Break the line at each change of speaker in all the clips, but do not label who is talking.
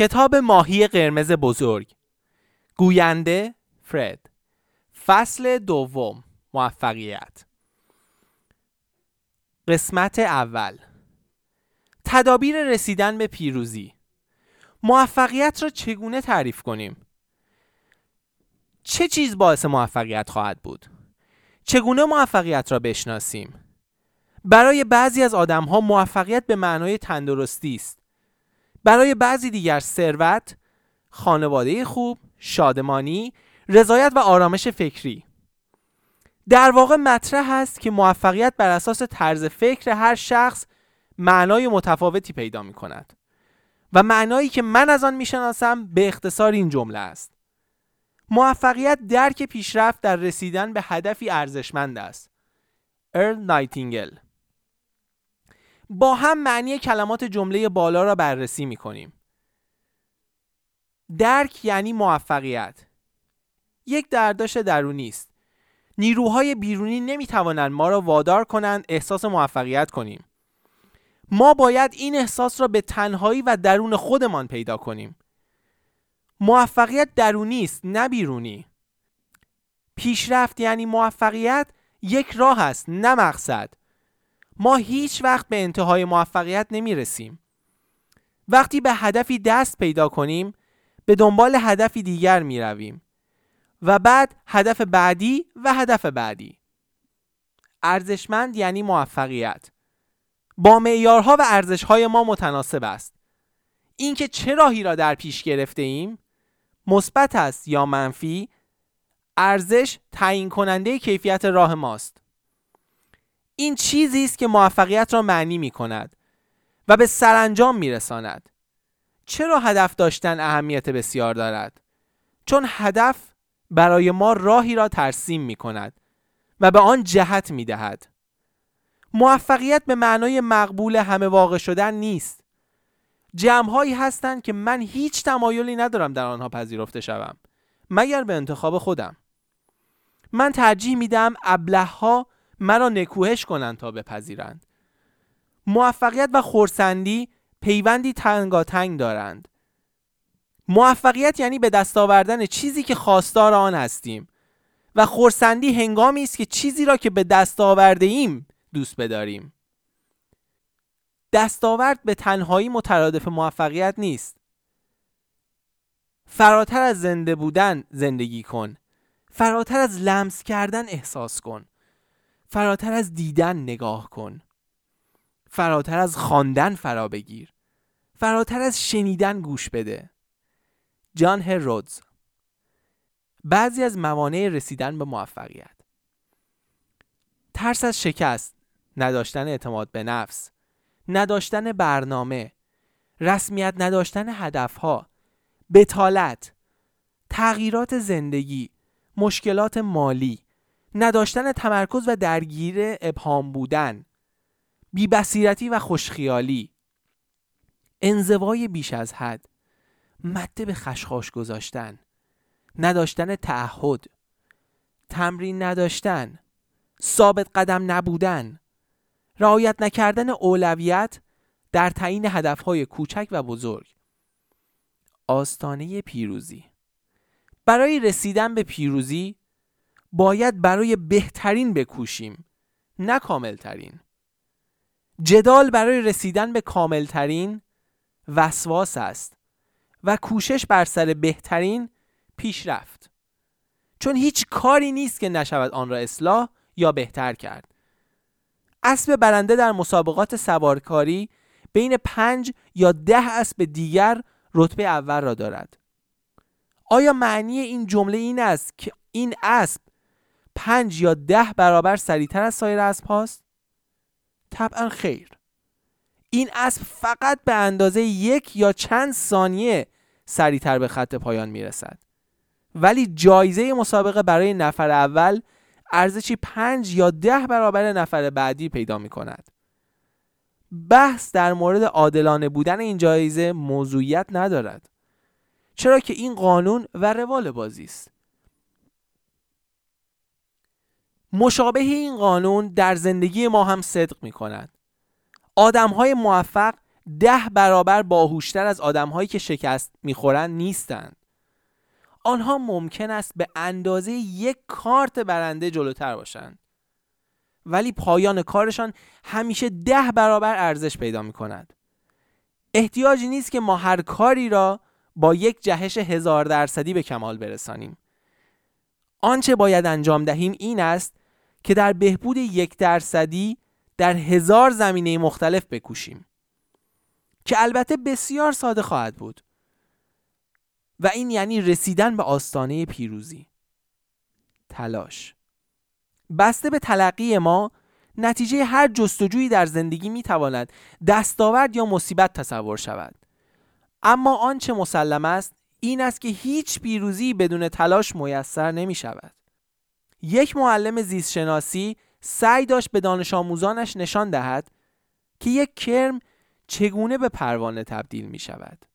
کتاب ماهی قرمز بزرگ گوینده فرد فصل دوم موفقیت قسمت اول تدابیر رسیدن به پیروزی موفقیت را چگونه تعریف کنیم؟ چه چیز باعث موفقیت خواهد بود؟ چگونه موفقیت را بشناسیم؟ برای بعضی از آدم ها موفقیت به معنای تندرستی است. برای بعضی دیگر ثروت، خانواده خوب، شادمانی، رضایت و آرامش فکری. در واقع مطرح است که موفقیت بر اساس طرز فکر هر شخص معنای متفاوتی پیدا می کند و معنایی که من از آن می شناسم به اختصار این جمله است. موفقیت درک پیشرفت در رسیدن به هدفی ارزشمند است. ارل نایتینگل با هم معنی کلمات جمله بالا را بررسی می کنیم. درک یعنی موفقیت. یک درداشت درونی است. نیروهای بیرونی نمی توانند ما را وادار کنند احساس موفقیت کنیم. ما باید این احساس را به تنهایی و درون خودمان پیدا کنیم. موفقیت درونی است نه بیرونی. پیشرفت یعنی موفقیت یک راه است نه مقصد. ما هیچ وقت به انتهای موفقیت نمی رسیم. وقتی به هدفی دست پیدا کنیم به دنبال هدفی دیگر می رویم و بعد هدف بعدی و هدف بعدی. ارزشمند یعنی موفقیت. با معیارها و ارزشهای ما متناسب است. اینکه چه راهی را در پیش گرفته ایم مثبت است یا منفی ارزش تعیین کننده کیفیت راه ماست. این چیزی است که موفقیت را معنی می کند و به سرانجام می رساند. چرا هدف داشتن اهمیت بسیار دارد؟ چون هدف برای ما راهی را ترسیم می کند و به آن جهت می دهد. موفقیت به معنای مقبول همه واقع شدن نیست. جمعهایی هستند که من هیچ تمایلی ندارم در آنها پذیرفته شوم مگر به انتخاب خودم. من ترجیح میدم ابله ها مرا نکوهش کنند تا بپذیرند. موفقیت و خورسندی پیوندی تنگاتنگ دارند. موفقیت یعنی به دست آوردن چیزی که خواستار آن هستیم و خورسندی هنگامی است که چیزی را که به دست آورده ایم دوست بداریم. دستاورد به تنهایی مترادف موفقیت نیست. فراتر از زنده بودن زندگی کن. فراتر از لمس کردن احساس کن. فراتر از دیدن نگاه کن. فراتر از خواندن فرا بگیر. فراتر از شنیدن گوش بده. جان هرودز. بعضی از موانع رسیدن به موفقیت. ترس از شکست نداشتن اعتماد به نفس نداشتن برنامه رسمیت نداشتن هدفها بتالت تغییرات زندگی مشکلات مالی نداشتن تمرکز و درگیر ابهام بودن بیبصیرتی و خوشخیالی. انزوای بیش از حد مده به خشخاش گذاشتن. نداشتن تعهد. تمرین نداشتن. ثابت قدم نبودن. رعایت نکردن اولویت در تعیین هدفهای کوچک و بزرگ. آستانه پیروزی. برای رسیدن به پیروزی باید برای بهترین بکوشیم نه کاملترین. جدال برای رسیدن به کاملترین وسواس است و کوشش بر سر بهترین پیشرفت. چون هیچ کاری نیست که نشود آن را اصلاح یا بهتر کرد. اسب برنده در مسابقات سوارکاری بین پنج یا ده اسب دیگر رتبه اول را دارد. آیا معنی این جمله این است که این اسب پنج یا ده برابر سریعتر از سایر اسب هاست؟ طبعا خیر این اسب فقط به اندازه یک یا چند ثانیه سریعتر به خط پایان می‌رسد ولی جایزه مسابقه برای نفر اول ارزشی پنج یا ده برابر نفر بعدی پیدا می کند. بحث در مورد عادلانه بودن این جایزه موضوعیت ندارد چرا که این قانون و روال بازی است مشابه این قانون در زندگی ما هم صدق می کند. آدم های موفق ده برابر باهوشتر از آدمهایی که شکست می‌خورند نیستند آنها ممکن است به اندازه یک کارت برنده جلوتر باشند ولی پایان کارشان همیشه ده برابر ارزش پیدا می کند. احتیاجی نیست که ما هر کاری را با یک جهش هزار درصدی به کمال برسانیم. آنچه باید انجام دهیم این است که در بهبود یک درصدی در هزار زمینه مختلف بکوشیم. که البته بسیار ساده خواهد بود. و این یعنی رسیدن به آستانه پیروزی. تلاش. بسته به تلقی ما نتیجه هر جستجویی در زندگی می تواند دستاورد یا مصیبت تصور شود. اما آنچه مسلم است این است که هیچ پیروزی بدون تلاش میسر نمی شود یک معلم زیستشناسی سعی داشت به دانش آموزانش نشان دهد که یک کرم چگونه به پروانه تبدیل می شود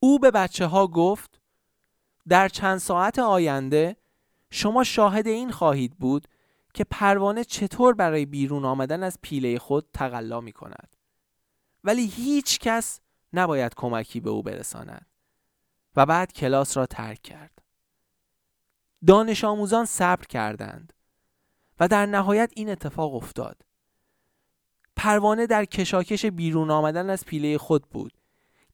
او به بچه ها گفت در چند ساعت آینده شما شاهد این خواهید بود که پروانه چطور برای بیرون آمدن از پیله خود تقلا می کند. ولی هیچ کس نباید کمکی به او برساند و بعد کلاس را ترک کرد. دانش آموزان صبر کردند و در نهایت این اتفاق افتاد. پروانه در کشاکش بیرون آمدن از پیله خود بود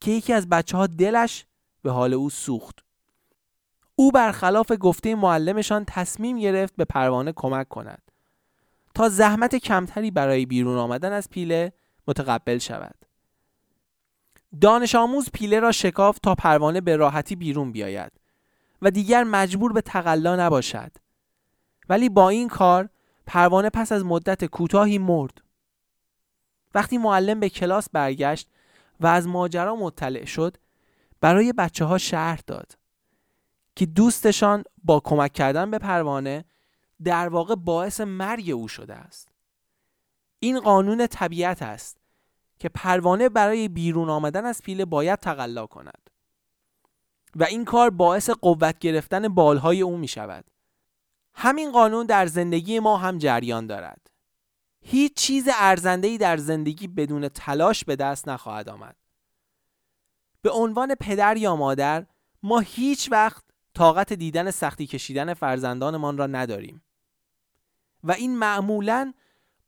که یکی از بچه ها دلش به حال او سوخت. او برخلاف گفته معلمشان تصمیم گرفت به پروانه کمک کند تا زحمت کمتری برای بیرون آمدن از پیله متقبل شود. دانش آموز پیله را شکاف تا پروانه به راحتی بیرون بیاید و دیگر مجبور به تقلا نباشد. ولی با این کار پروانه پس از مدت کوتاهی مرد. وقتی معلم به کلاس برگشت و از ماجرا مطلع شد برای بچه ها شهر داد. که دوستشان با کمک کردن به پروانه در واقع باعث مرگ او شده است این قانون طبیعت است که پروانه برای بیرون آمدن از پیله باید تقلا کند و این کار باعث قوت گرفتن بالهای او می شود همین قانون در زندگی ما هم جریان دارد. هیچ چیز ارزنده‌ای در زندگی بدون تلاش به دست نخواهد آمد. به عنوان پدر یا مادر ما هیچ وقت طاقت دیدن سختی کشیدن فرزندانمان را نداریم. و این معمولا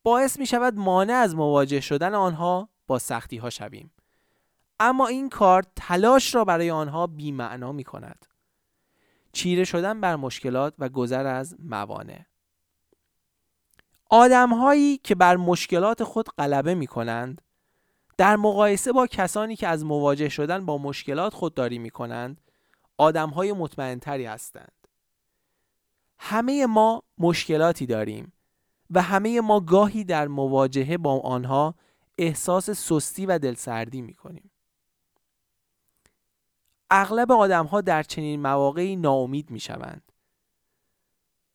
باعث می شود مانع از مواجه شدن آنها با سختی ها شویم. اما این کار تلاش را برای آنها بیمعنا می کند چیره شدن بر مشکلات و گذر از موانع آدم هایی که بر مشکلات خود غلبه می کنند در مقایسه با کسانی که از مواجه شدن با مشکلات خودداری می کنند آدم های مطمئنتری هستند. همه ما مشکلاتی داریم و همه ما گاهی در مواجهه با آنها احساس سستی و دلسردی می کنیم. اغلب آدم ها در چنین مواقعی ناامید می شوند.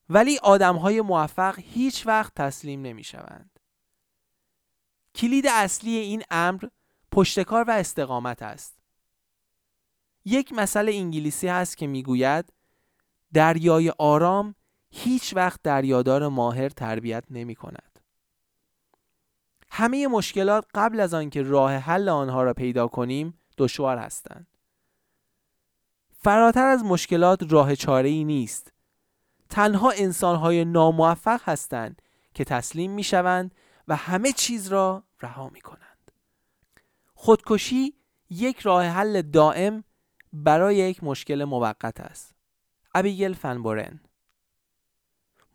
ولی آدم های موفق هیچ وقت تسلیم نمی شوند. کلید اصلی این امر پشتکار و استقامت است. یک مسئله انگلیسی هست که می‌گوید دریای آرام هیچ وقت دریادار ماهر تربیت نمی کند. همه مشکلات قبل از آنکه راه حل آنها را پیدا کنیم دشوار هستند. فراتر از مشکلات راه چاره ای نیست. تنها انسانهای ناموفق هستند که تسلیم می شوند و همه چیز را رها می کنند. خودکشی یک راه حل دائم برای یک مشکل موقت است. ابیگل فنبورن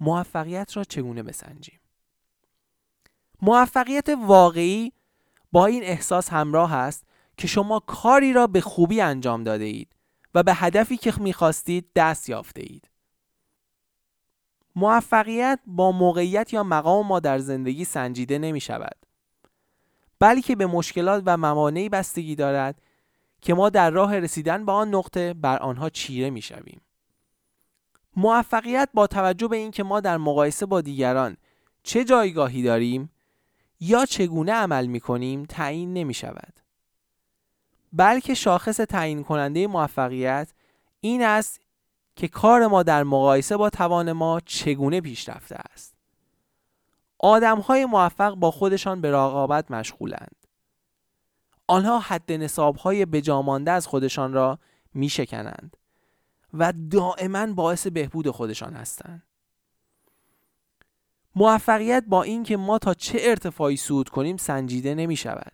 موفقیت را چگونه بسنجیم؟ موفقیت واقعی با این احساس همراه است که شما کاری را به خوبی انجام داده اید و به هدفی که می‌خواستید دست یافته اید. موفقیت با موقعیت یا مقام ما در زندگی سنجیده نمی شود. بلکه به مشکلات و موانعی بستگی دارد که ما در راه رسیدن به آن نقطه بر آنها چیره می شویم. موفقیت با توجه به اینکه ما در مقایسه با دیگران چه جایگاهی داریم یا چگونه عمل می کنیم تعیین نمی شود. بلکه شاخص تعیین کننده موفقیت این است که کار ما در مقایسه با توان ما چگونه پیشرفته است. آدم های موفق با خودشان به رقابت مشغولند. آنها حد نصابهای بجامانده از خودشان را می شکنند و دائما باعث بهبود خودشان هستند. موفقیت با اینکه ما تا چه ارتفاعی صعود کنیم سنجیده نمی شود.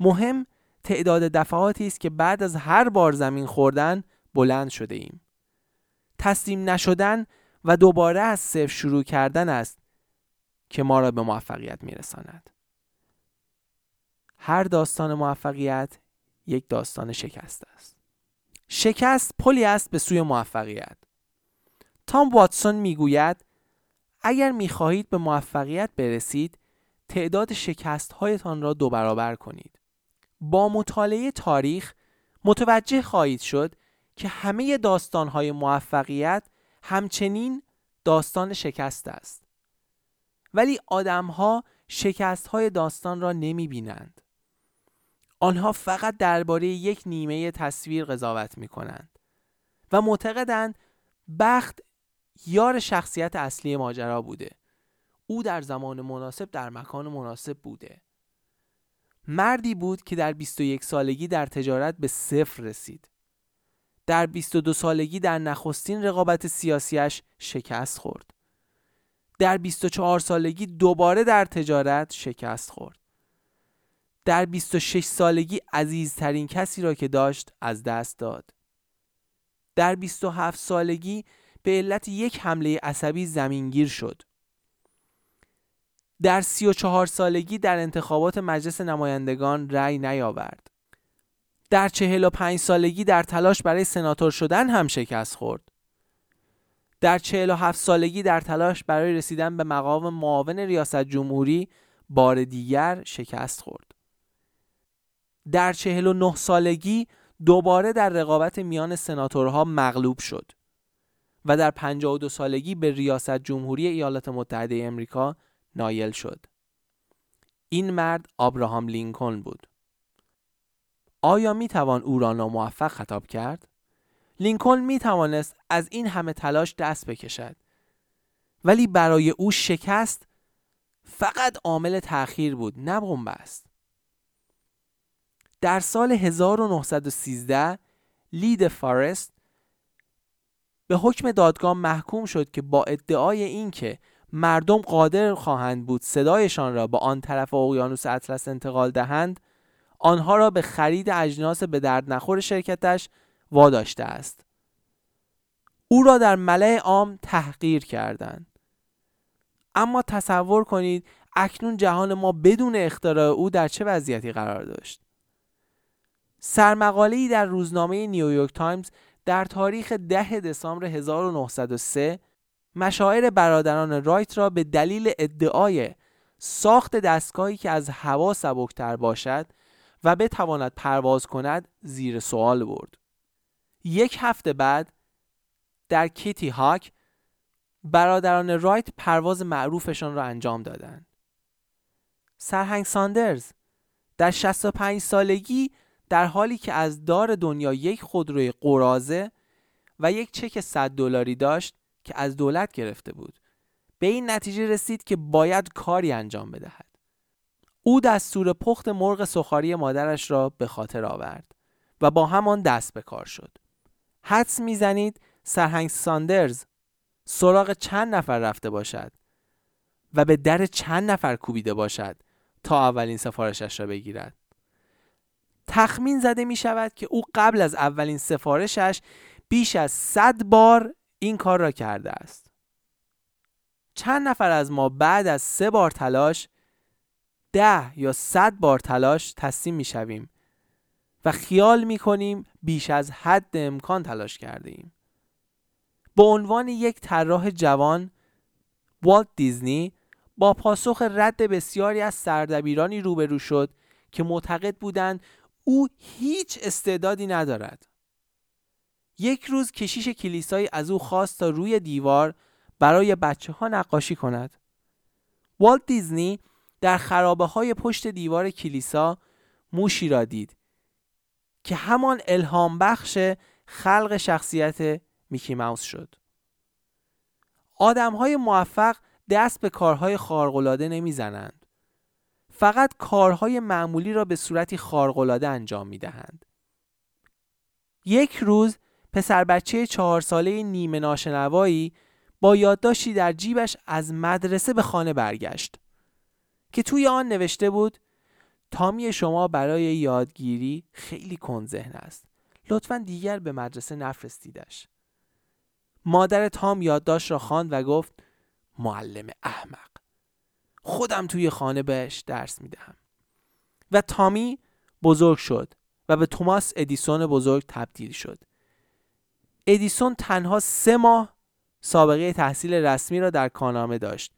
مهم تعداد دفعاتی است که بعد از هر بار زمین خوردن بلند شده ایم. تسلیم نشدن و دوباره از صفر شروع کردن است که ما را به موفقیت میرساند. هر داستان موفقیت یک داستان شکست است. شکست پلی است به سوی موفقیت. تام واتسون می‌گوید اگر می‌خواهید به موفقیت برسید تعداد شکست هایتان را دو برابر کنید. با مطالعه تاریخ متوجه خواهید شد که همه داستان های موفقیت همچنین داستان شکست است. ولی آدمها شکست های داستان را نمی بینند. آنها فقط درباره یک نیمه تصویر قضاوت می کنند و معتقدند بخت یار شخصیت اصلی ماجرا بوده. او در زمان مناسب در مکان مناسب بوده. مردی بود که در 21 سالگی در تجارت به صفر رسید. در 22 سالگی در نخستین رقابت سیاسیش شکست خورد. در 24 سالگی دوباره در تجارت شکست خورد. در 26 سالگی عزیزترین کسی را که داشت از دست داد. در 27 سالگی به علت یک حمله عصبی زمینگیر شد. در 34 سالگی در انتخابات مجلس نمایندگان رأی نیاورد. در 45 سالگی در تلاش برای سناتور شدن هم شکست خورد. در 47 سالگی در تلاش برای رسیدن به مقام معاون ریاست جمهوری بار دیگر شکست خورد. در 49 سالگی دوباره در رقابت میان سناتورها مغلوب شد و در 52 سالگی به ریاست جمهوری ایالات متحده امریکا نایل شد. این مرد آبراهام لینکلن بود. آیا می توان او را ناموفق خطاب کرد؟ لینکلن می توانست از این همه تلاش دست بکشد. ولی برای او شکست فقط عامل تأخیر بود نه بنبست. در سال 1913 لید فارست به حکم دادگاه محکوم شد که با ادعای اینکه مردم قادر خواهند بود صدایشان را به آن طرف اقیانوس اطلس انتقال دهند آنها را به خرید اجناس به درد نخور شرکتش واداشته است. او را در ملاء عام تحقیر کردند. اما تصور کنید اکنون جهان ما بدون اختراع او در چه وضعیتی قرار داشت. سرمقاله‌ای در روزنامه نیویورک تایمز در تاریخ 10 دسامبر 1903 مشاعر برادران رایت را به دلیل ادعای ساخت دستگاهی که از هوا سبکتر باشد و بتواند پرواز کند زیر سوال برد. یک هفته بعد در کیتی هاک برادران رایت پرواز معروفشان را انجام دادند. سرهنگ ساندرز در 65 سالگی در حالی که از دار دنیا یک خودروی قرازه و یک چک 100 دلاری داشت که از دولت گرفته بود. به این نتیجه رسید که باید کاری انجام بدهد. او دستور پخت مرغ سخاری مادرش را به خاطر آورد و با همان دست به کار شد. حدس می‌زنید سرهنگ ساندرز سراغ چند نفر رفته باشد و به در چند نفر کوبیده باشد تا اولین سفارشش را بگیرد. تخمین زده می شود که او قبل از اولین سفارشش بیش از صد بار این کار را کرده است چند نفر از ما بعد از سه بار تلاش ده یا صد بار تلاش تسلیم می شویم و خیال می کنیم بیش از حد امکان تلاش کرده ایم. به عنوان یک طراح جوان والت دیزنی با پاسخ رد بسیاری از سردبیرانی روبرو شد که معتقد بودند او هیچ استعدادی ندارد. یک روز کشیش کلیسایی از او خواست تا روی دیوار برای بچه ها نقاشی کند. والت دیزنی در خرابه های پشت دیوار کلیسا موشی را دید که همان الهام بخش خلق شخصیت میکی ماوس شد. آدم های موفق دست به کارهای خارق‌العاده نمی‌زنند. فقط کارهای معمولی را به صورتی خارق‌العاده انجام می دهند. یک روز پسر بچه چهار ساله نیمه ناشنوایی با یادداشتی در جیبش از مدرسه به خانه برگشت که توی آن نوشته بود تامی شما برای یادگیری خیلی کند ذهن است. لطفا دیگر به مدرسه نفرستیدش. مادر تام یادداشت را خواند و گفت معلم احمق خودم توی خانه بهش درس می‌دهم. و تامی بزرگ شد و به توماس ادیسون بزرگ تبدیل شد. ادیسون تنها سه ماه سابقه تحصیل رسمی را در کانامه داشت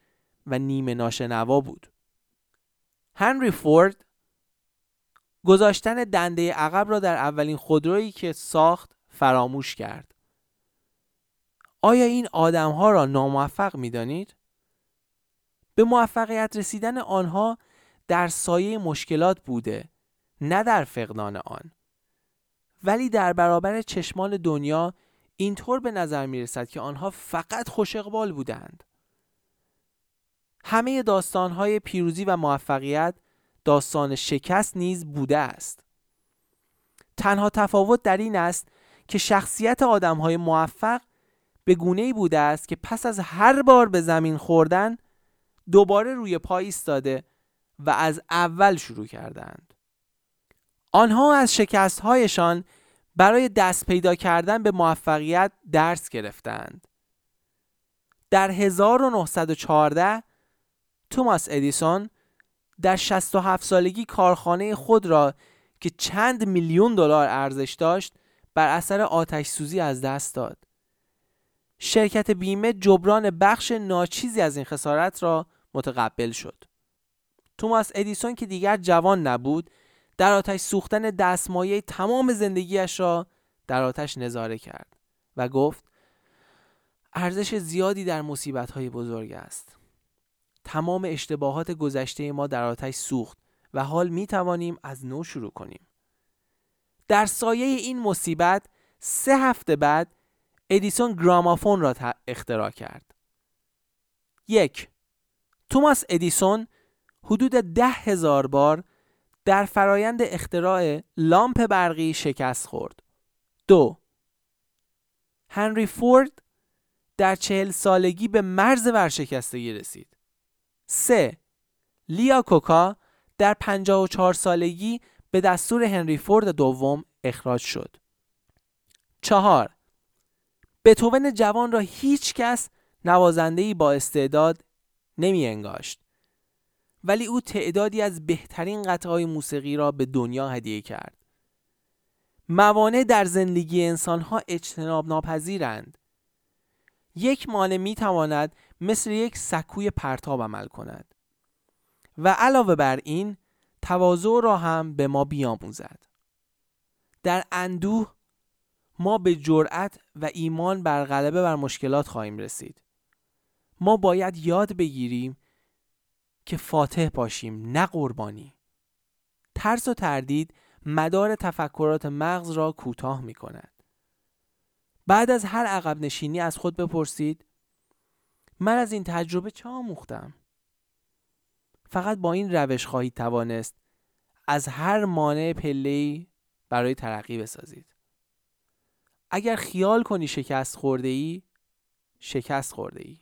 و نیمه ناشنوا بود. هنری فورد گذاشتن دنده عقب را در اولین خودرویی که ساخت فراموش کرد. آیا این آدمها را ناموفق می دانید؟ به موفقیت رسیدن آنها در سایه مشکلات بوده نه در فقدان آن. ولی در برابر چشمان دنیا اینطور به نظر می رسد که آنها فقط خوش اقبال بودند همه داستانهای پیروزی و موفقیت داستان شکست نیز بوده است تنها تفاوت در این است که شخصیت آدمهای موفق به گونه ای بوده است که پس از هر بار به زمین خوردن دوباره روی پای ایستاده و از اول شروع کردند. آنها از شکستهایشان برای دست پیدا کردن به موفقیت درس گرفتند. در 1914 توماس ادیسون در 67 سالگی کارخانه خود را که چند میلیون دلار ارزش داشت بر اثر آتش سوزی از دست داد. شرکت بیمه جبران بخش ناچیزی از این خسارت را متقبل شد. توماس ادیسون که دیگر جوان نبود در آتش سوختن دستمایه تمام زندگیش را در آتش نظاره کرد و گفت ارزش زیادی در مصیبت های بزرگ است. تمام اشتباهات گذشته ما در آتش سوخت و حال می توانیم از نو شروع کنیم. در سایه این مصیبت سه هفته بعد ادیسون گرامافون را اختراع کرد. یک توماس ادیسون حدود ده هزار بار در فرایند اختراع لامپ برقی شکست خورد. دو هنری فورد در چهل سالگی به مرز ورشکستگی رسید. سه لیا کوکا در 54 سالگی به دستور هنری فورد دوم اخراج شد. چهار بتوون جوان را هیچ کس نوازندهی با استعداد نمی انگاشت. ولی او تعدادی از بهترین قطعه موسیقی را به دنیا هدیه کرد. موانع در زندگی انسانها اجتناب ناپذیرند. یک مانع می تواند مثل یک سکوی پرتاب عمل کند و علاوه بر این تواضع را هم به ما بیاموزد. در اندوه ما به جرأت و ایمان بر غلبه بر مشکلات خواهیم رسید. ما باید یاد بگیریم که فاتح باشیم نه قربانی. ترس و تردید مدار تفکرات مغز را کوتاه می کند بعد از هر عقب نشینی از خود بپرسید من از این تجربه چه آموختم؟ فقط با این روش خواهید توانست از هر مانع پله‌ای برای ترقی بسازید. اگر خیال کنی شکست خورده ای شکست خورده ای